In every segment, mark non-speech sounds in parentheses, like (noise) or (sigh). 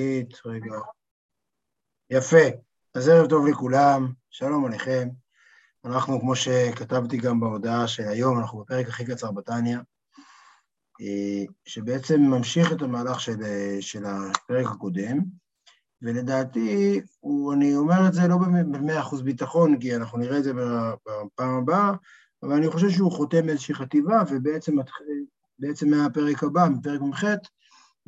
תקליט, רגע. יפה. אז ערב טוב לכולם, שלום עליכם. אנחנו, כמו שכתבתי גם בהודעה של היום, אנחנו בפרק הכי קצר בתניא, שבעצם ממשיך את המהלך של, של הפרק הקודם, ולדעתי, אני אומר את זה לא במאה אחוז ביטחון, כי אנחנו נראה את זה בפעם הבאה, אבל אני חושב שהוא חותם איזושהי חטיבה, ובעצם מהפרק הבא, מפרק מ"ח,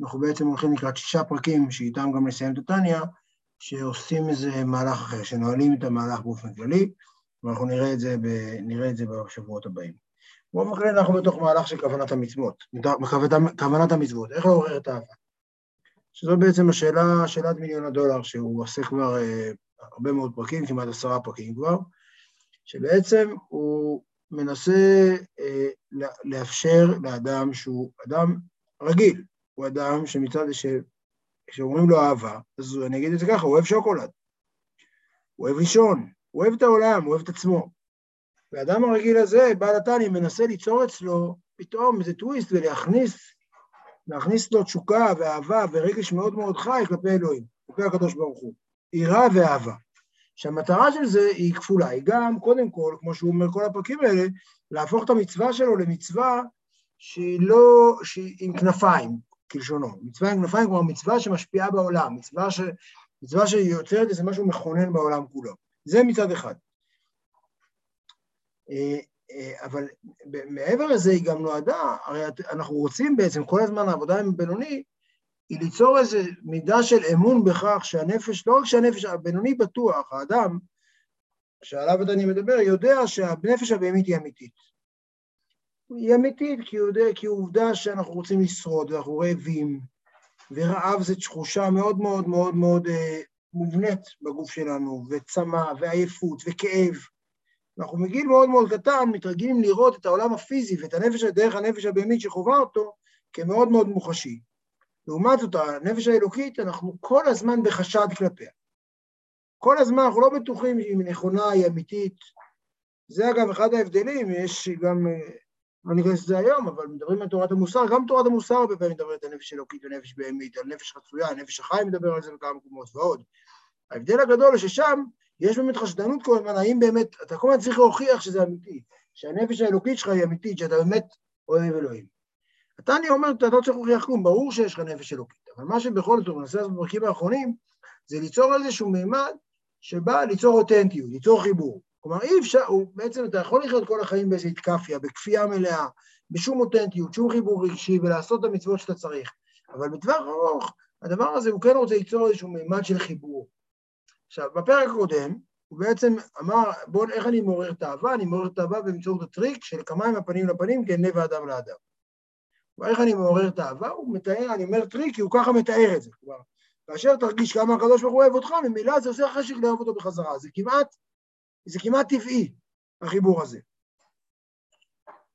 אנחנו בעצם הולכים לקראת שישה פרקים, שאיתם גם נסיים את התניא, שעושים איזה מהלך אחר, שנועלים את המהלך באופן כללי, ואנחנו נראה את זה, ב, נראה את זה בשבועות הבאים. באופן כללי אנחנו בתוך מהלך של כוונת המצוות, כוונת המצוות, איך לעורר את האהבה. שזו בעצם השאלה, שאלת מיליון הדולר, שהוא עושה כבר אה, הרבה מאוד פרקים, כמעט עשרה פרקים כבר, שבעצם הוא מנסה אה, לאפשר לאדם שהוא אדם רגיל, הוא אדם שמצד, כשאומרים לו אהבה, אז אני אגיד את זה ככה, הוא אוהב שוקולד, הוא אוהב לישון, הוא אוהב את העולם, הוא אוהב את עצמו. והאדם הרגיל הזה, בעל התניא, מנסה ליצור אצלו פתאום איזה טוויסט ולהכניס להכניס לו תשוקה ואהבה ורגש מאוד מאוד חי כלפי אלוהים, כלפי הקדוש ברוך הוא, יראה ואהבה. שהמטרה של זה היא כפולה, היא גם, קודם כל, כמו שהוא אומר כל הפרקים האלה, להפוך את המצווה שלו למצווה שהיא לא, שהיא עם כנפיים, כלשונו. מצווה עם כנפיים, כלומר מצווה שמשפיעה בעולם, מצווה, ש, מצווה שיוצרת איזה משהו מכונן בעולם כולו. זה מצד אחד. אה, אה, אבל מעבר לזה היא גם נועדה, הרי אנחנו רוצים בעצם, כל הזמן העבודה עם בינוני, היא ליצור איזו מידה של אמון בכך שהנפש, לא רק שהנפש, הבינוני בטוח, האדם שעליו אני מדבר, יודע שהנפש הבהמית היא אמיתית. היא אמיתית כי הוא יודע, כי עובדה שאנחנו רוצים לשרוד ואנחנו רעבים, ורעב זה תחושה מאוד מאוד מאוד מאוד אה, מובנית בגוף שלנו, וצמא, ועייפות, וכאב. אנחנו מגיל מאוד מאוד קטן מתרגלים לראות את העולם הפיזי ואת הנפש, דרך הנפש הבהמית שחווה אותו, כמאוד מאוד מוחשי. לעומת זאת, הנפש האלוקית, אנחנו כל הזמן בחשד כלפיה. כל הזמן אנחנו לא בטוחים אם היא נכונה, היא אמיתית. זה אגב אחד ההבדלים, יש גם, לא ניכנס לזה היום, אבל מדברים על תורת המוסר, גם תורת המוסר הרבה פעמים מדברת על נפש אלוקית ונפש בהמית, על נפש חצויה, נפש החי מדבר על זה בכמה מקומות ועוד. ההבדל הגדול הוא ששם יש באמת חשדנות כל הזמן, האם באמת, אתה כל הזמן צריך להוכיח שזה אמיתי, שהנפש האלוקית שלך היא אמיתית, שאתה באמת אוהב אלוהים. אתה אני אומר, אתה לא צריך להוכיח כלום, ברור שיש לך נפש אלוקית, אבל מה שבכל זאת הוא מנסה לעשות בפרקים האחרונים, זה ליצור איזשהו מימד שבא ליצור אותנטיות, ליצור חיבור. כלומר, אי אפשר, הוא, בעצם אתה יכול לחיות כל החיים באיזו אתכפיא, בכפייה מלאה, בשום אותנטיות, שום חיבור רגשי, ולעשות את המצוות שאתה צריך. אבל בטווח ארוך, הדבר הזה, הוא כן רוצה ליצור איזשהו מימד של חיבור. עכשיו, בפרק הקודם, הוא בעצם אמר, בואו, איך אני מעורר את האהבה? אני מעורר את האהבה באמצעות הטריק של כמים הפנים לפנים כן לב האדם לאדם. ואיך אני מעורר את האהבה? הוא מתאר, אני אומר טריק, כי הוא ככה מתאר את זה. כלומר, כאשר תרגיש כמה הקדוש ברוך הוא אוהב אותך, ממילא זה עושה חשק לאהוב אותו בחזרה. זה כמעט, זה כמעט טבעי, החיבור הזה.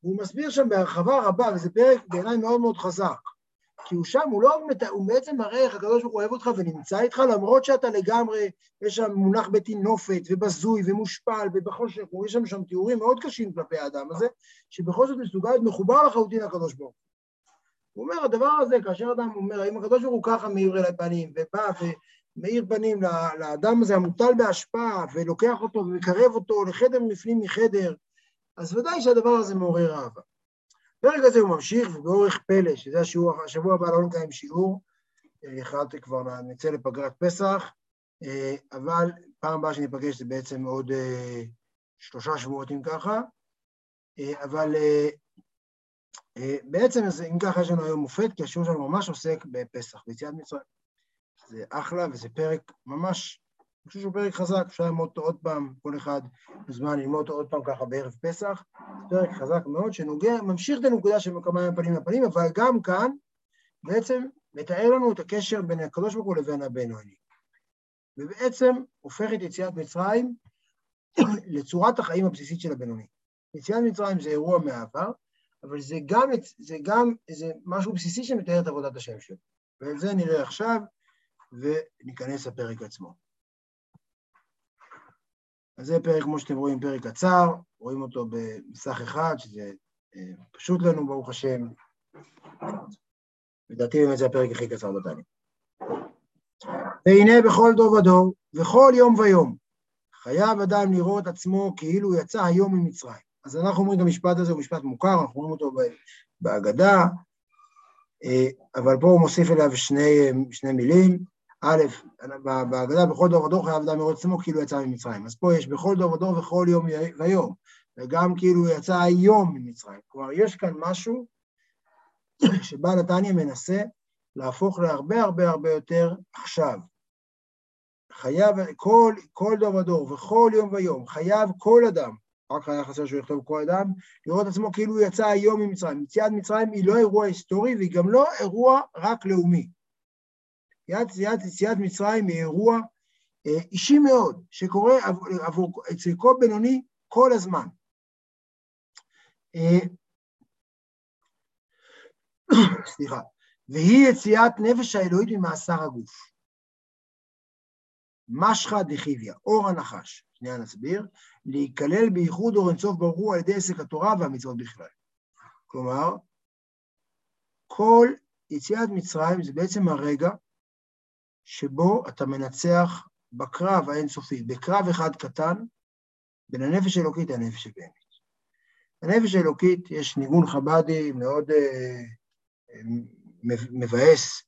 והוא מסביר שם בהרחבה רבה, וזה פרק בעיניי מאוד מאוד חזק. כי הוא שם, הוא לא, הוא בעצם מראה איך הקדוש ברוך הוא אוהב אותך ונמצא איתך, למרות שאתה לגמרי, יש שם מונח בטינופת ובזוי ומושפל ובחושך, יש שם שם תיאורים מאוד קשים כלפי האדם הזה, שבכל זאת מסוגל להיות מחובר לחלוטין לקדוש ברוך הוא. הוא אומר, הדבר הזה, כאשר אדם אומר, האם הקדוש ברוך הוא ככה מאיר אליי פנים, ובא ומאיר פנים לאדם הזה המוטל בהשפעה, ולוקח אותו ומקרב אותו לחדר מפנים מחדר, אז ודאי שהדבר הזה מעורר אהבה. בפרק הזה הוא ממשיך, ובאורך פלא, שזה השיעור, השבוע הבא לא נקיים שיעור, החלטתי כבר, נצא לפגרת פסח, אבל פעם הבאה שניפגש זה בעצם עוד שלושה שבועות אם ככה, אבל בעצם אם ככה יש לנו היום מופת, כי השיעור שלנו ממש עוסק בפסח, ביציאת מצרים. זה אחלה וזה פרק ממש אני חושב שהוא פרק חזק, אפשר ללמוד אותו עוד פעם, כל אחד מוזמן ללמוד אותו עוד פעם ככה בערב פסח. פרק חזק מאוד, שנוגע, ממשיך את הנקודה של כמה פנים לפנים, אבל גם כאן בעצם מתאר לנו את הקשר בין הקדוש ברוך הוא לבין הבינוני. ובעצם הופך את יציאת מצרים (clears throat) לצורת החיים הבסיסית של הבינוני. יציאת מצרים זה אירוע מהעבר, אבל זה גם, זה גם איזה משהו בסיסי שמתאר את עבודת השם שלו. ואת זה נראה עכשיו, וניכנס לפרק עצמו. אז זה פרק, כמו שאתם רואים, פרק קצר, רואים אותו במסך אחד, שזה אה, פשוט לנו, ברוך השם. לדעתי באמת זה הפרק הכי קצר בתניא. והנה בכל דור ודור, וכל יום ויום, חייב אדם לראות עצמו כאילו יצא היום ממצרים. אז אנחנו אומרים את המשפט הזה, הוא משפט מוכר, אנחנו רואים אותו בהגדה, אה, אבל פה הוא מוסיף אליו שני, שני מילים. א', בהגדה בכל דור ודור חייב אדם לראות עצמו כאילו יצא ממצרים. אז פה יש בכל דור ודור וכל יום ויום, וגם כאילו יצא היום ממצרים. כלומר, יש כאן משהו שבעל נתניה מנסה להפוך להרבה הרבה הרבה יותר עכשיו. חייב, כל, כל דור ודור וכל יום ויום, חייב כל אדם, רק היה חסר שהוא יכתוב כל אדם, לראות עצמו כאילו הוא יצא היום ממצרים. יציאת מצרים היא לא אירוע היסטורי והיא גם לא אירוע רק לאומי. יציאת, יציאת מצרים היא אירוע אה, אישי מאוד, שקורה עבור, אצל כל בינוני כל הזמן. אה, (coughs) סליחה. והיא יציאת נפש האלוהית ממאסר הגוף. משחא דחיביא, אור הנחש, שנייה נסביר, להיכלל בייחוד אור אינסוף ברוך הוא על ידי עסק התורה והמצוות בכלל. כלומר, כל יציאת מצרים זה בעצם הרגע שבו אתה מנצח בקרב האינסופי, בקרב אחד קטן, בין הנפש האלוקית לנפש הבהמית. הנפש האלוקית, יש ניגון חב"די מאוד אה, מבאס,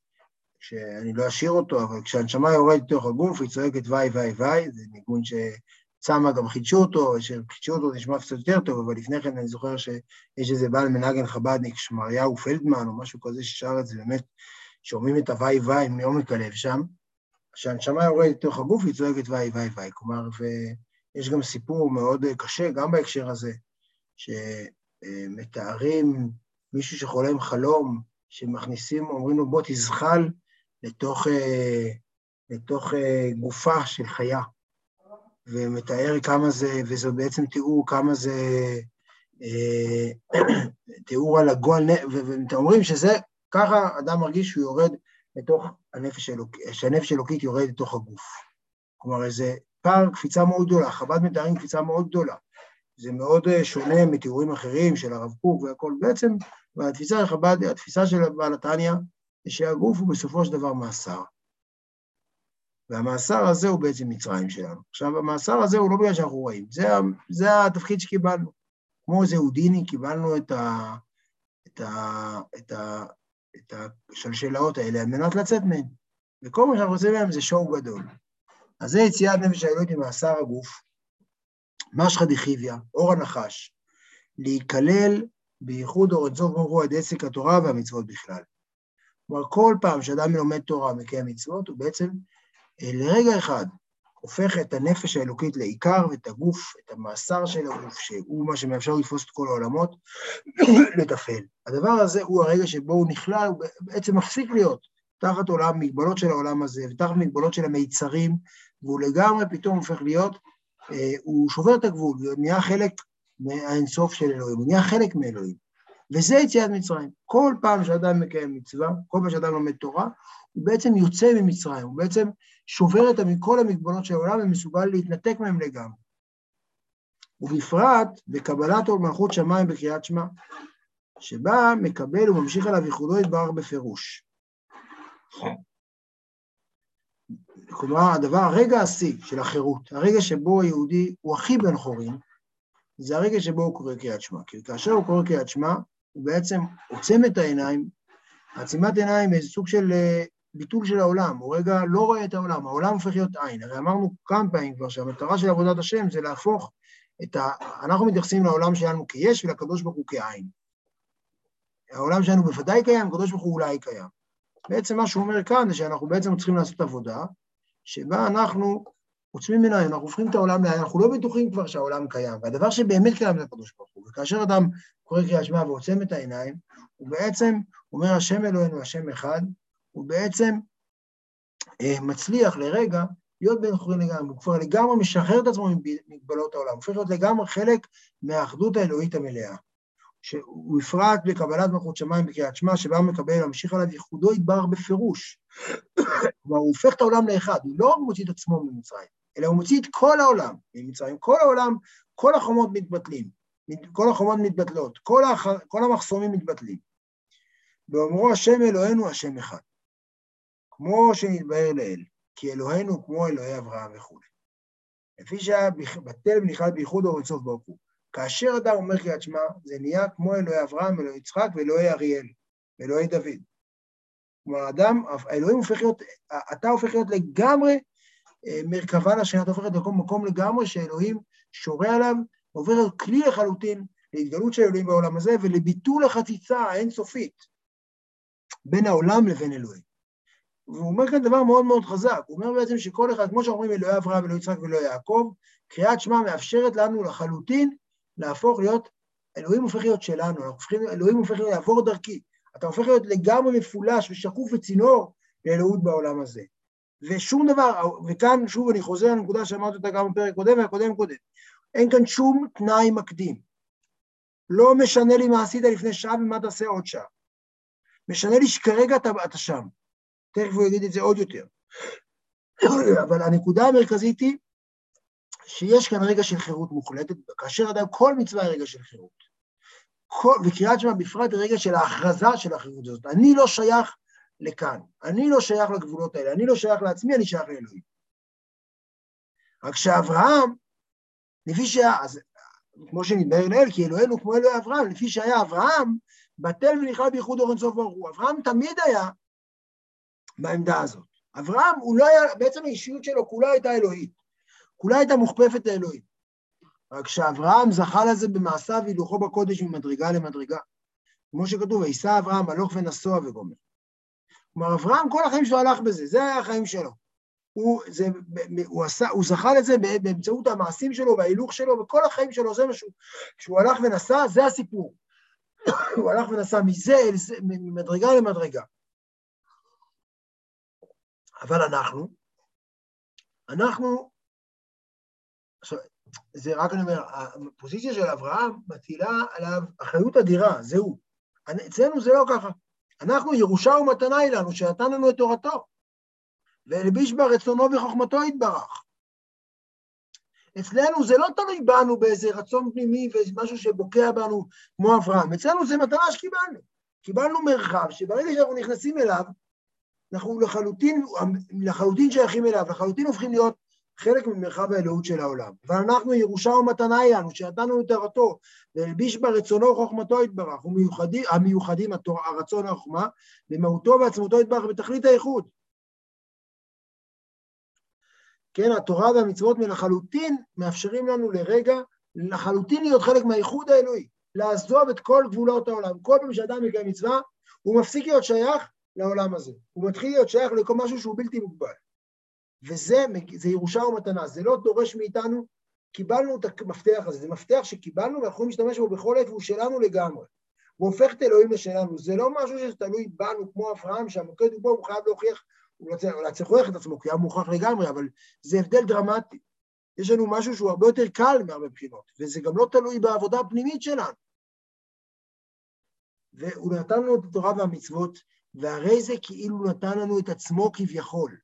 שאני לא אשאיר אותו, אבל כשהנשמה יורדת לתוך הגוף, היא צועקת וואי וואי וואי, זה ניגון שצמא גם חידשו אותו, כשחידשו אותו נשמע קצת יותר טוב, אבל לפני כן אני זוכר שיש איזה בעל מנגן חב"דניק, שמריהו פלדמן או משהו כזה ששר את זה, באמת, שומעים את הוואי וואי מעומק הלב שם, כשהנשמה יורדת לתוך הגוף, היא צועקת וואי וואי וואי, כלומר, ויש גם סיפור מאוד קשה, גם בהקשר הזה, שמתארים מישהו שחולם חלום, שמכניסים, אומרים לו בוא תזחל לתוך, לתוך גופה של חיה, ומתאר כמה זה, וזה בעצם תיאור כמה זה, אה, תיאור על הגועל, ואתם אומרים שזה, ככה אדם מרגיש שהוא יורד לתוך הנפש האלוקית, שהנפש האלוקית יורד לתוך הגוף. כלומר, איזה פער, קפיצה מאוד גדולה, חב"ד מתארים קפיצה מאוד גדולה. זה מאוד שונה מתיאורים אחרים של הרב קוק והכל. בעצם והתפיסה של חב"ד, התפיסה של בעל התניא, זה שהגוף הוא בסופו של דבר מאסר. והמאסר הזה הוא בעצם מצרים שלנו. עכשיו, המאסר הזה הוא לא בגלל שאנחנו רואים, זה, זה התפקיד שקיבלנו. כמו איזה הודיני, קיבלנו את, ה, את, ה, את, ה, את השלשלאות האלה על מנת לצאת מהן. וכל מה שאנחנו רוצים מהם זה שואו גדול. אז זה יציאת נפש האלוהית ממאסר הגוף, משחא דחיביא, אור הנחש, להיכלל בייחוד אור אינסוף ברוך הוא עד עסק התורה והמצוות בכלל. כלומר, כל פעם שאדם לומד תורה ומקיים מצוות, הוא בעצם אה, לרגע אחד הופך את הנפש האלוקית לעיקר ואת הגוף, את המאסר של הגוף, שהוא מה שמאפשר לתפוס את כל העולמות, (coughs) לטפל. הדבר הזה הוא הרגע שבו הוא נכלל, הוא בעצם מפסיק להיות תחת עולם, מגבלות של העולם הזה, ותחת מגבלות של המיצרים, והוא לגמרי פתאום הופך להיות, אה, הוא שובר את הגבול, הוא נהיה חלק מהאינסוף של אלוהים, הוא נהיה חלק מאלוהים. וזה יציאת מצרים. כל פעם שאדם מקיים מצווה, כל פעם שאדם לומד תורה, הוא בעצם יוצא ממצרים, הוא בעצם שובר את כל המגבלות של העולם ומסוגל להתנתק מהם לגמרי. ובפרט בקבלת עול מלכות שמיים בקריאת שמע, שבה מקבל וממשיך עליו ייחודו יתברך בפירוש. כלומר, הדבר, הרגע השיא של החירות, הרגע שבו היהודי הוא הכי בן חורין, זה הרגע שבו הוא קורא קריאת שמע. כי כאשר הוא קורא קריאת שמע, הוא בעצם עוצם את העיניים, עצימת עיניים זה סוג של אה, ביטול של העולם, הוא רגע לא רואה את העולם, העולם הופך להיות עין. הרי אמרנו כמה פעמים כבר שהמטרה של עבודת השם זה להפוך את ה... אנחנו מתייחסים לעולם שלנו כיש ולקדוש ברוך הוא כעין. העולם שלנו בוודאי קיים, הקדוש ברוך הוא אולי קיים. בעצם מה שהוא אומר כאן זה שאנחנו בעצם צריכים לעשות עבודה שבה אנחנו עוצמים עיניים, אנחנו הופכים את העולם אנחנו לא בטוחים כבר שהעולם קיים, והדבר שבאמת קיים זה הקדוש ברוך הוא. וכאשר אדם קורא קריאת שמע ועוצם את העיניים, הוא בעצם אומר השם אלוהינו, השם אחד, הוא בעצם אה, מצליח לרגע להיות בן חורין לגמרי, הוא כבר לגמרי משחרר את עצמו ממגבלות העולם, הופך להיות לגמרי חלק מהאחדות האלוהית המלאה. שהוא בפרט בקבלת מלכות שמיים בקריאת שמע, שבה הוא מקבל, להמשיך עליו ייחודו יתברך בפירוש. כלומר, הוא הופך את העולם לאחד, הוא לא מוציא את עצמו ממצרים, אלא הוא מוציא את כל העולם ממצרים. כל העולם, כל החומות מתבטלים, כל החומות מתבטלות, כל, הח... כל המחסומים מתבטלים. ואומרו השם אלוהינו השם אחד. כמו שנתבהר לאל, כי אלוהינו כמו אלוהי אברהם וכו'. לפי שהיה בטל ונכלל בייחוד אור ברוך הוא. כאשר אדם אומר קריאת שמע, זה נהיה כמו אלוהי אברהם, אלוהי יצחק ואלוהי אריאל, ואלוהי דוד. כלומר, אדם, האלוהים הופך להיות, אתה הופך להיות לגמרי מרכבה לשנה, הופך להיות מקום, לגמרי שאלוהים שורה עליו, עובר להיות כלי לחלוטין להתגלות של אלוהים בעולם הזה ולביטול החציצה האינסופית בין העולם לבין אלוהים. והוא אומר כאן דבר מאוד מאוד חזק, הוא אומר בעצם שכל אחד, כמו שאומרים אלוהי אברהם, אלוהי יצחק ואלוהי יעקב, קריאת שמע מאפשרת לנו לחלוטין להפוך להיות, אלוהים הופך להיות שלנו, הופכים, אלוהים הופך להיות לעבור דרכי, אתה הופך להיות לגמרי מפולש ושקוף וצינור לאלוהות בעולם הזה. ושום דבר, וכאן שוב אני חוזר לנקודה שאמרתי אותה גם בפרק קודם והקודם קודם, אין כאן שום תנאי מקדים. לא משנה לי מה עשית לפני שעה ומה תעשה עוד שעה. משנה לי שכרגע אתה, אתה שם. תכף הוא יגיד את זה עוד יותר. (coughs) אבל הנקודה המרכזית היא שיש כאן רגע של חירות מוחלטת, כאשר אדם, כל מצווה היא רגע של חירות. כל, וקריאת שמע בפרט רגע של ההכרזה של החירות הזאת. אני לא שייך לכאן, אני לא שייך לגבולות האלה, אני לא שייך לעצמי, אני שייך לאלוהים. רק שאברהם, לפי שהיה, אז כמו שנתבהר לעיל, כי אלוהינו כמו אלוהי אברהם, לפי שהיה אברהם, בטל ונכלל בייחוד אור אינסוף ברוך הוא. אברהם תמיד היה בעמדה הזאת. אברהם, הוא לא היה, בעצם האישיות שלו כולה הייתה אלוהית. כולה הייתה מוכפפת לאלוהים. רק שאברהם זכה לזה במעשיו הילוכו בקודש ממדרגה למדרגה. כמו שכתוב, וישא אברהם הלוך ונסוע וגומר. כלומר, אברהם כל החיים שלו הלך בזה, זה היה החיים שלו. הוא, זה, הוא, עשה, הוא זכה לזה באמצעות המעשים שלו וההילוך שלו, וכל החיים שלו זה משהו. כשהוא הלך ונסע, זה הסיפור. (coughs) הוא הלך ונסע מזה, ממדרגה למדרגה. אבל אנחנו, אנחנו, זה רק אני אומר, הפוזיציה של אברהם מטילה עליו אחריות אדירה, זהו. אצלנו זה לא ככה. אנחנו, ירושה ומתנה היא לנו, שנתן לנו את תורתו. והלביש בה רצונו וחוכמתו יתברך. אצלנו זה לא תלוי בנו באיזה רצון פנימי ואיזה משהו שבוקע בנו כמו אברהם, אצלנו זה מתנה שקיבלנו. קיבלנו מרחב שברגע שאנחנו נכנסים אליו, אנחנו לחלוטין, לחלוטין שייכים אליו, לחלוטין הופכים להיות חלק ממרחב האלוהות של העולם. ואנחנו ירושה ומתנה היא לנו, שנתנו את תורתו, והלביש בה רצונו וחוכמתו יתברך, המיוחדים, הרצון והחוכמה, במהותו ועצמותו יתברך בתכלית האיחוד. כן, התורה והמצוות מלחלוטין מאפשרים לנו לרגע, לחלוטין להיות חלק מהאיחוד האלוהי, לעזוב את כל גבולות העולם. כל פעם שאדם מקיים מצווה, הוא מפסיק להיות שייך לעולם הזה. הוא מתחיל להיות שייך לכל משהו שהוא בלתי מוגבל. וזה ירושה ומתנה, זה לא דורש מאיתנו, קיבלנו את המפתח הזה, זה מפתח שקיבלנו ואנחנו יכולים להשתמש בו בכל עת והוא שלנו לגמרי. הוא הופך את אלוהים לשלנו, זה לא משהו שתלוי בנו כמו אברהם, שהמוקד הוא בו, הוא חייב להוכיח הוא לא צריך, לא להוכיח את עצמו, כי היה מוכרח לגמרי, אבל זה הבדל דרמטי. יש לנו משהו שהוא הרבה יותר קל מהרבה בחינות, וזה גם לא תלוי בעבודה הפנימית שלנו. והוא נתן לנו את התורה והמצוות, והרי זה כאילו נתן לנו את עצמו כביכול.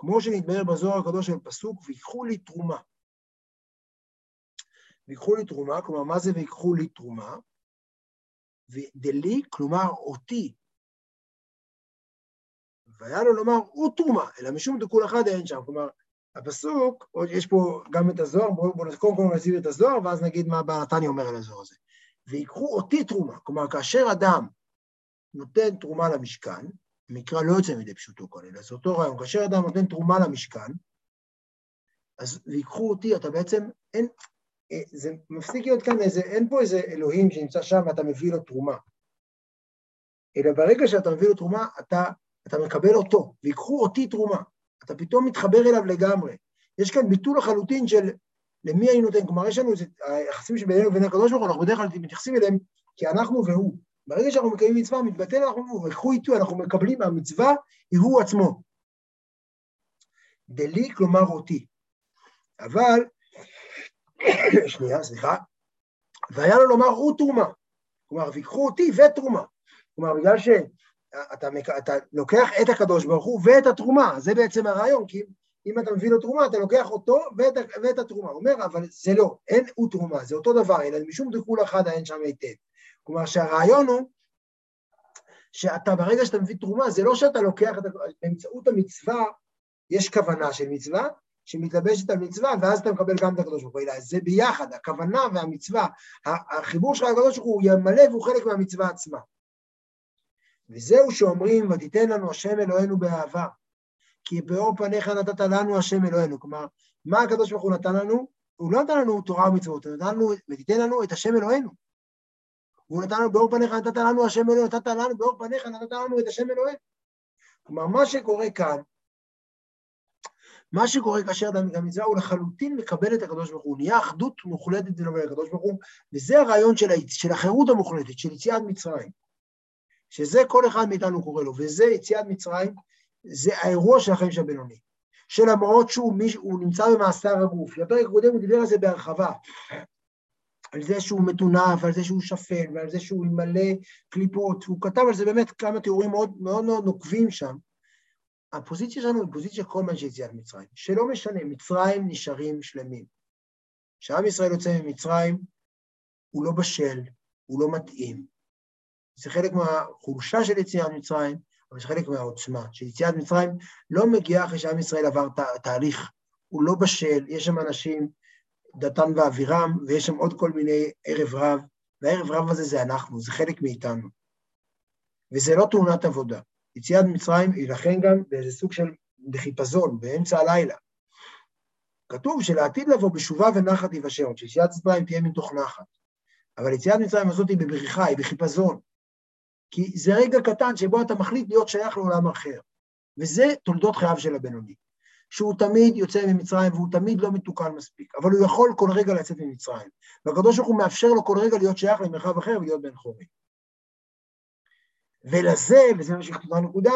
כמו שנתבהר בזוהר הקדוש של פסוק, ויקחו לי תרומה. ויקחו לי תרומה, כלומר, מה זה ויקחו לי תרומה? ודלי, כלומר, אותי, והיה לו לומר, הוא תרומה, אלא משום דכול אחד אין שם. כלומר, הפסוק, יש פה גם את הזוהר, בואו בוא, קודם כל נציב את הזוהר, ואז נגיד מה בעל נתניה אומר על הזוהר הזה. ויקחו אותי תרומה, כלומר, כאשר אדם נותן תרומה למשכן, המקרא לא יוצא מידי פשוטו כל אלה, זה אותו רעיון, כאשר אדם נותן תרומה למשכן, אז ויקחו אותי, אתה בעצם, אין, אה, זה מפסיק להיות כאן איזה, אין פה איזה אלוהים שנמצא שם ואתה מביא לו תרומה. אלא ברגע שאתה מביא לו תרומה, אתה אתה מקבל אותו, ויקחו אותי תרומה. אתה פתאום מתחבר אליו לגמרי. יש כאן ביטול לחלוטין של למי אני נותן. כלומר, יש לנו את היחסים שבינינו ובין הקדוש ברוך הוא, אנחנו בדרך כלל מתייחסים אליהם כי אנחנו והוא. ברגע שאנחנו מקיימים מצווה, מתבטל אנחנו ויקחו איתו, אנחנו מקבלים מהמצווה, הוא עצמו. דלי, כלומר אותי. אבל, (coughs) שנייה, סליחה, והיה לו לומר הוא תרומה. כלומר, ויקחו אותי ותרומה. כלומר, בגלל ש... אתה, לוקח את הקדוש ברוך הוא ואת התרומה, זה בעצם הרעיון, כי אם אתה מביא לו תרומה, אתה לוקח אותו ואת, ואת התרומה. הוא אומר, אבל זה לא, אין הוא תרומה, זה אותו דבר, אלא משום דכול אחד אין שם היטב. כלומר שהרעיון הוא שאתה, ברגע שאתה מביא תרומה, זה לא שאתה לוקח את, באמצעות המצווה, יש כוונה של מצווה שמתלבשת על מצווה, ואז אתה מקבל גם את הקדוש ברוך הוא, אלא זה ביחד, הכוונה והמצווה, החיבור שלך לקדוש ברוך הוא ימלא והוא חלק מהמצווה עצמה. וזהו שאומרים, ותיתן לנו השם אלוהינו באהבה, כי באור פניך נתת לנו השם אלוהינו. כלומר, מה הקדוש ברוך הוא נתן לנו? הוא לא נתן לנו תורה ומצוות, הוא נתן לנו, ותיתן לנו את השם אלוהינו. הוא נתן לנו באור פניך נתת לנו השם אלוהינו, נתת לנו באור פניך נתת לנו את השם אלוהינו. כלומר, מה שקורה כאן, מה שקורה כאשר אדם מצווה הוא לחלוטין מקבל את הקדוש ברוך הוא, נהיה אחדות מוחלטת בינו ובין הקדוש ברוך הוא, וזה הרעיון של, של החירות המוחלטת, של יציאת מצרים, שזה כל אחד מאיתנו קורא לו, וזה יציאת מצרים, זה האירוע של החיים של הבינוני, שלמרות שהוא מיש, נמצא במאסר הגוף, בפרק הקודם הוא דיבר על זה בהרחבה, על זה שהוא מטונף, על זה שהוא שפל, ועל זה שהוא מלא קליפות, הוא כתב על זה באמת כמה תיאורים מאוד מאוד, מאוד נוקבים שם, הפוזיציה שלנו היא פוזיציה כל הזמן של יציאת מצרים, שלא משנה, מצרים נשארים שלמים. כשעם ישראל יוצא ממצרים, הוא לא בשל, הוא לא מתאים. זה חלק מהחולשה של יציאת מצרים, אבל זה חלק מהעוצמה, שיציאת מצרים לא מגיעה אחרי שעם ישראל עבר תה, תהליך, הוא לא בשל, יש שם אנשים, דתן ואבירם, ויש שם עוד כל מיני ערב רב, והערב רב הזה זה אנחנו, זה חלק מאיתנו. וזה לא תאונת עבודה. יציאת מצרים היא לכן גם באיזה סוג של בחיפזון, באמצע הלילה. כתוב שלעתיד לבוא בשובה ונחת יבשר, שיציאת מצרים תהיה מתוך נחת. אבל יציאת מצרים הזאת היא בבריחה, היא בחיפזון. כי זה רגע קטן שבו אתה מחליט להיות שייך לעולם אחר. וזה תולדות חייו של הבינוני. שהוא תמיד יוצא ממצרים והוא תמיד לא מתוקן מספיק, אבל הוא יכול כל רגע לצאת ממצרים. והקדוש ברוך הוא מאפשר לו כל רגע להיות שייך למרחב אחר ולהיות בן חורים. ולזה, וזה מה שכתובה הנקודה,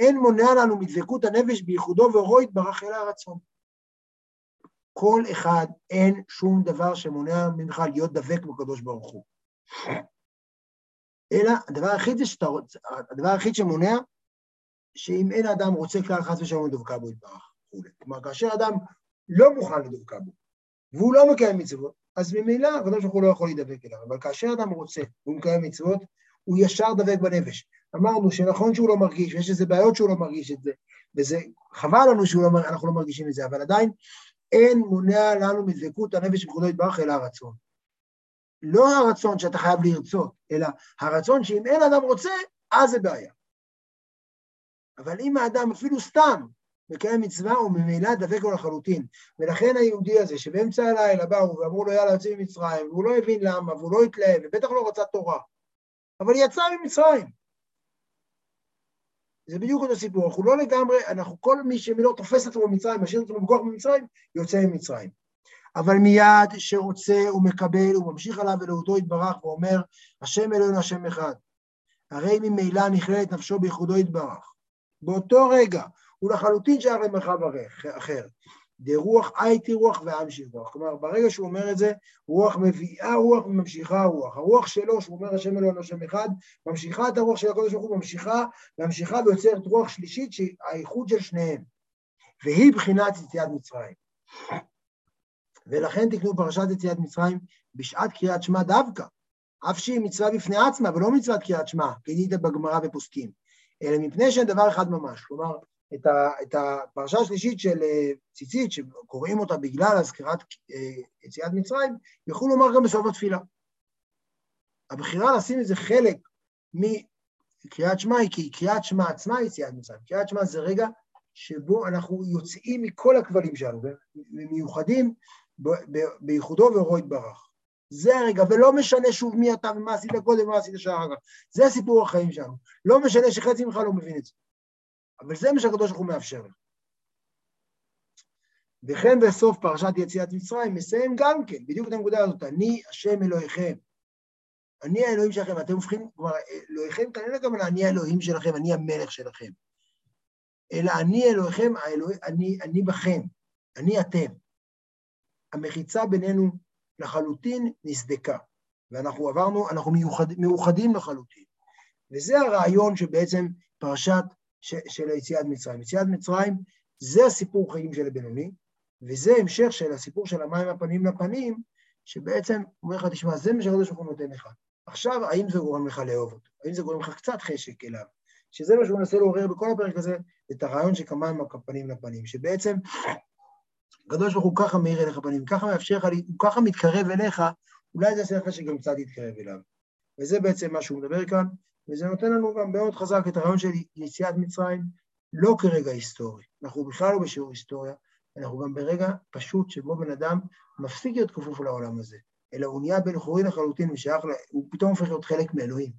אין מונע לנו מדבקות הנפש בייחודו ואורו יתברך אל הרצון. כל אחד, אין שום דבר שמונע ממך להיות דבק בקדוש ברוך הוא. אלא הדבר היחיד שאתה הדבר היחיד שמונע, שאם אין אדם רוצה כלל חס ושלום לדבקה בו יתברך. כלומר, כאשר אדם לא מוכן לדבקה בו, והוא לא מקיים מצוות, אז ממילא הקדוש ברוך הוא לא יכול להידבק אליו. אבל כאשר אדם רוצה והוא מקיים מצוות, הוא ישר דבק בנפש. אמרנו שנכון שהוא לא מרגיש, ויש איזה בעיות שהוא לא מרגיש את זה, וזה חבל לנו שאנחנו לא מרגישים את זה, אבל עדיין אין מונע לנו מדבקות הנפש בכבודו יתברך אלא הרצון. לא הרצון שאתה חייב לרצות, אלא הרצון שאם אין אדם רוצה, אז זה בעיה. אבל אם האדם אפילו סתם מקיים מצווה, הוא ממילא דבק לו לחלוטין. ולכן היהודי הזה, שבאמצע הלילה באו ואמרו לו יאללה יוצאים ממצרים, והוא לא הבין למה, והוא לא התלהב, ובטח לא רצה תורה, אבל יצא ממצרים. זה בדיוק אותו סיפור, אנחנו לא לגמרי, אנחנו כל מי שלא תופס עצמו במצרים, משאיר עצמו בכוח במצרים, יוצא ממצרים. אבל מיד שרוצה הוא מקבל, הוא ממשיך עליו ולאותו יתברך ואומר, השם אלוהינו השם אחד. הרי ממילא נכללת נפשו בייחודו יתברך. באותו רגע, הוא לחלוטין שייך למרחב אחר. דרוח הייתי רוח ואמשיך רוח. כלומר, ברגע שהוא אומר את זה, רוח מביאה רוח וממשיכה רוח. הרוח שלו, שהוא אומר השם אלוהינו השם אחד, ממשיכה את הרוח של הקודש ברוך הוא, ממשיכה, ממשיכה ויוצרת רוח שלישית שהיא של שניהם. והיא בחינת יציאת מצרים. ולכן תקנו פרשת יציאת מצרים בשעת קריאת שמע דווקא, אף שהיא מצווה בפני עצמה, ולא מצוות קריאת שמע, כדאית בגמרא ופוסקים, אלא מפני שאין דבר אחד ממש. כלומר, את, ה, את הפרשה השלישית של אה, ציצית, שקוראים אותה בגלל הזכירת אה, יציאת מצרים, יוכלו לומר גם בסוף התפילה. הבחירה לשים איזה חלק מקריאת שמע היא כי קריאת שמע עצמה היא יציאת מצרים. קריאת שמע זה רגע שבו אנחנו יוצאים מכל הכבלים שלנו, ומיוחדים בייחודו ואורו יתברך. זה הרגע, ולא משנה שוב מי אתה ומה עשית קודם ומה עשית שעה אחר כך. זה סיפור החיים שלנו. לא משנה שחצי ממך לא מבין את זה. אבל זה מה שהקדוש ברוך הוא מאפשר לך. וכן בסוף פרשת יציאת מצרים מסיים גם כן, בדיוק את הנקודה הזאת, אני השם אלוהיכם. אני האלוהים שלכם, אתם הופכים, כלומר, אלוהיכם כנראה גם אני האלוהים שלכם, אני המלך שלכם. אלא אני אלוהיכם, האלוה, אני, אני בכם, אני אתם. המחיצה בינינו לחלוטין נסדקה, ואנחנו עברנו, אנחנו מיוחד, מאוחדים לחלוטין. וזה הרעיון שבעצם פרשת של היציאת מצרים. יציאת מצרים זה הסיפור חיים של הבינוני, וזה המשך של הסיפור של המים הפנים לפנים, שבעצם אומר לך, תשמע, זה מה שהקדוש ברוך הוא נותן לך. עכשיו, האם זה גורם לך לאהוב אותו? האם זה גורם לך קצת חשק אליו? שזה מה שהוא מנסה לעורר בכל הפרק הזה, את הרעיון של כמה עם הפנים לפנים, שבעצם הקדוש ברוך הוא ככה מאיר אליך פנים, ככה מאפשר לך, הוא ככה מתקרב אליך, אולי זה יעשה לך שגם קצת יתקרב אליו. וזה בעצם מה שהוא מדבר כאן, וזה נותן לנו גם מאוד חזק את הרעיון של יציאת מצרים, לא כרגע היסטורי. אנחנו בכלל לא בשיעור היסטוריה, אנחנו גם ברגע פשוט שבו בן אדם מפסיק להיות כפוף לעולם הזה, אלא הוא נהיה בן חורי לחלוטין ושייך, לה, הוא פתאום הופך להיות חלק מאלוהים.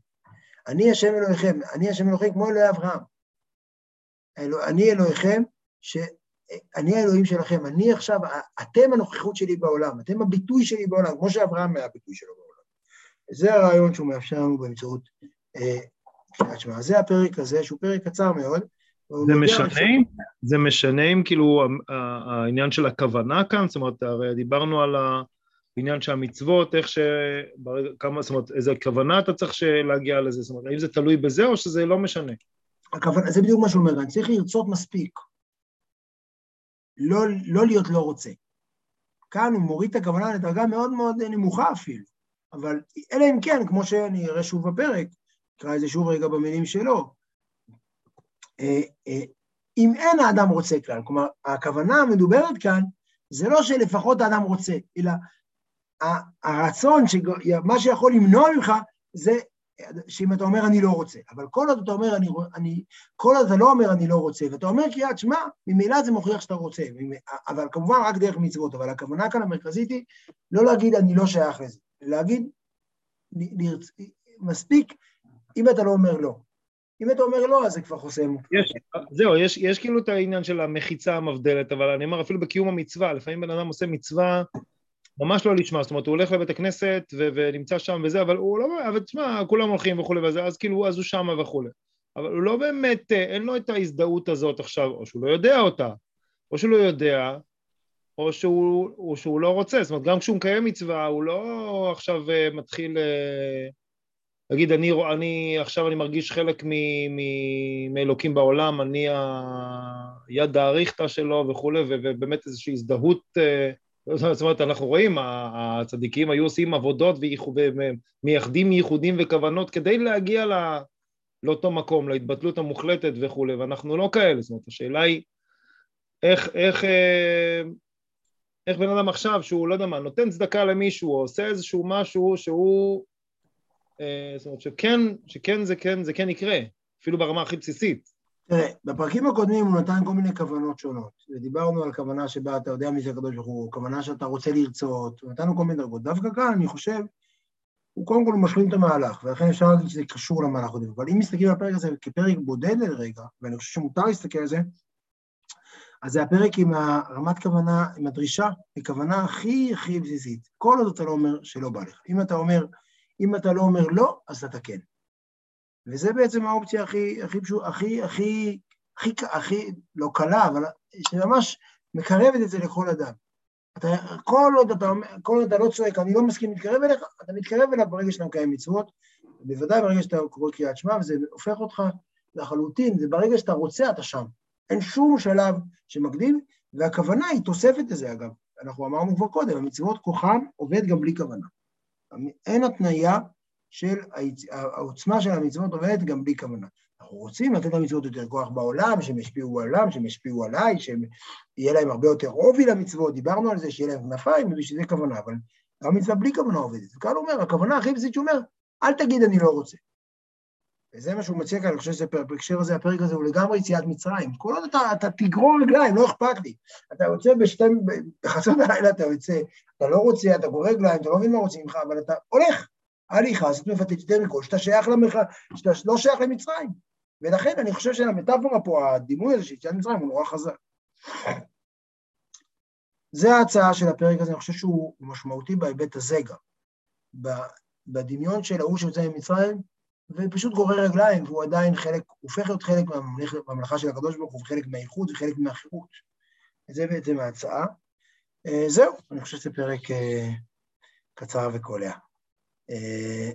אני השם אלוהיכם, אני השם אלוהיכם כמו אלוהי אברהם. אני אלוהיכם, ש... אני האלוהים שלכם, אני עכשיו, אתם הנוכחות שלי בעולם, אתם הביטוי שלי בעולם, כמו שאברהם היה הביטוי שלו בעולם. זה הרעיון שהוא מאפשר לנו באמצעות קריאת שמע. זה הפרק הזה, שהוא פרק קצר מאוד. זה משנה, זה משנה אם כאילו העניין של הכוונה כאן, זאת אומרת, הרי דיברנו על העניין של המצוות, איך ש... כמה, זאת אומרת, איזה כוונה אתה צריך להגיע לזה, זאת אומרת, האם זה תלוי בזה או שזה לא משנה? הכוונה, זה בדיוק מה שהוא אומר, אני צריך לרצות מספיק. לא, לא להיות לא רוצה. כאן הוא מוריד את הכוונה לדרגה מאוד מאוד נמוכה אפילו, אבל אלא אם כן, כמו שאני אראה שוב בפרק, אקרא את זה שוב רגע במילים שלו, אה, אה, אם אין האדם רוצה כלל, כלומר, הכוונה המדוברת כאן, זה לא שלפחות האדם רוצה, אלא הרצון, מה שיכול למנוע ממך, זה שאם אתה אומר אני לא רוצה, אבל כל עוד אתה אומר אני, אני כל עוד אתה לא אומר אני לא רוצה, ואתה אומר קריאת שמע, ממילא זה מוכיח שאתה רוצה, אבל כמובן רק דרך מצוות, אבל הכוונה כאן המרכזית היא לא להגיד אני לא שייך לזה, להגיד. מספיק אם אתה לא אומר לא. אם אתה אומר לא, אז זה כבר חוסם. יש, זהו, יש, יש כאילו את העניין של המחיצה המבדלת, אבל אני אומר, אפילו בקיום המצווה, לפעמים בן אדם עושה מצווה ממש לא לשמה, זאת אומרת, הוא הולך לבית הכנסת ו- ונמצא שם וזה, אבל הוא לא, אבל תשמע, כולם הולכים וכולי וזה, אז כאילו, אז הוא שמה וכולי. אבל הוא לא באמת, אה, אין לו את ההזדהות הזאת עכשיו, או שהוא לא יודע אותה, או שהוא לא יודע, או שהוא, או שהוא לא רוצה, זאת אומרת, גם כשהוא מקיים מצווה, הוא לא עכשיו אה, מתחיל אה, להגיד, אני, אני עכשיו אני מרגיש חלק מאלוקים בעולם, אני היד האריכתא שלו וכולי, ובאמת איזושהי הזדהות זאת אומרת, אנחנו רואים, הצדיקים היו עושים עבודות ומייחדים ייחודים וכוונות כדי להגיע לא, לאותו מקום, להתבטלות המוחלטת וכולי, ואנחנו לא כאלה, זאת אומרת, השאלה היא איך, איך, אה, איך בן אדם עכשיו, שהוא, לא יודע מה, נותן צדקה למישהו, או עושה איזשהו משהו שהוא, אה, זאת אומרת, שכן, שכן זה כן, זה כן יקרה, אפילו ברמה הכי בסיסית. תראה, בפרקים הקודמים הוא נתן כל מיני כוונות שונות, ודיברנו על כוונה שבה אתה יודע מי זה הקדוש ברוך הוא, כוונה שאתה רוצה לרצות, ונתנו כל מיני דרגות. דווקא כאן, אני חושב, הוא קודם כל משלים את המהלך, ולכן אפשר להגיד שזה קשור למהלך הקודם. אבל אם מסתכלים על הפרק הזה כפרק בודד לרגע, ואני חושב שמותר להסתכל על זה, אז זה הפרק עם הרמת כוונה, עם הדרישה, הכוונה הכי הכי בסיסית. כל עוד אתה לא אומר שלא בא לך. אם אתה אומר, אם אתה לא אומר לא, אז אתה כן. וזה בעצם האופציה הכי, הכי פשוט, הכי, הכי, הכי, הכי, לא קלה, אבל שממש מקרבת את זה לכל אדם. אתה, כל עוד אתה, כל עוד אתה לא צועק, אני לא מסכים להתקרב אליך, אתה מתקרב אליו ברגע שאתה מקיים מצוות, בוודאי ברגע שאתה קורא קריאת שמע, וזה הופך אותך לחלוטין, זה ברגע שאתה רוצה, אתה שם. אין שום שלב שמקדים, והכוונה היא תוספת לזה, אגב. אנחנו אמרנו כבר קודם, המצוות כוחם עובד גם בלי כוונה. אין התניה של העוצמה של המצוות עובדת גם בלי כוונה. אנחנו רוצים לתת למצוות יותר כוח בעולם, שהם ישפיעו בעולם, שהם ישפיעו עליי, שיהיה להם הרבה יותר עובי למצוות, דיברנו על זה, שיהיה להם כנפיים, ובשביל זה כוונה, אבל גם מצווה בלי כוונה עובדת. וכאן הוא אומר, הכוונה הכי בסיסית שהוא אומר, אל תגיד אני לא רוצה. וזה מה שהוא מציע כאן, אני חושב שבהקשר הזה, הפרק הזה הוא לגמרי יציאת מצרים. כל עוד אתה, אתה תגרור רגליים, לא אכפת לי. אתה יוצא בשתי, בחצות הלילה אתה יוצא, אתה לא רוצה, אתה גורר רגליים, אתה לא מבין מה רוצים ממך, אבל אתה הולך. ההליכה הזאת מבטאת יותר מכל, שאתה שייך למרחב, שאתה לא שייך למצרים. ולכן אני חושב שהמטאפורה פה, הדימוי הזה של יציאת מצרים הוא נורא חזק. זה ההצעה של הפרק הזה, אני חושב שהוא משמעותי בהיבט הזה גם. בדמיון של ההוא שיוצא ממצרים, ופשוט גורר רגליים, והוא עדיין חלק, הופך להיות חלק מהממלכה של הקדוש ברוך הוא, וחלק מהאיחוד וחלק מהחירות. זה בעצם ההצעה. אה, זהו, אני חושב שזה פרק אה, קצר וקולע. אה,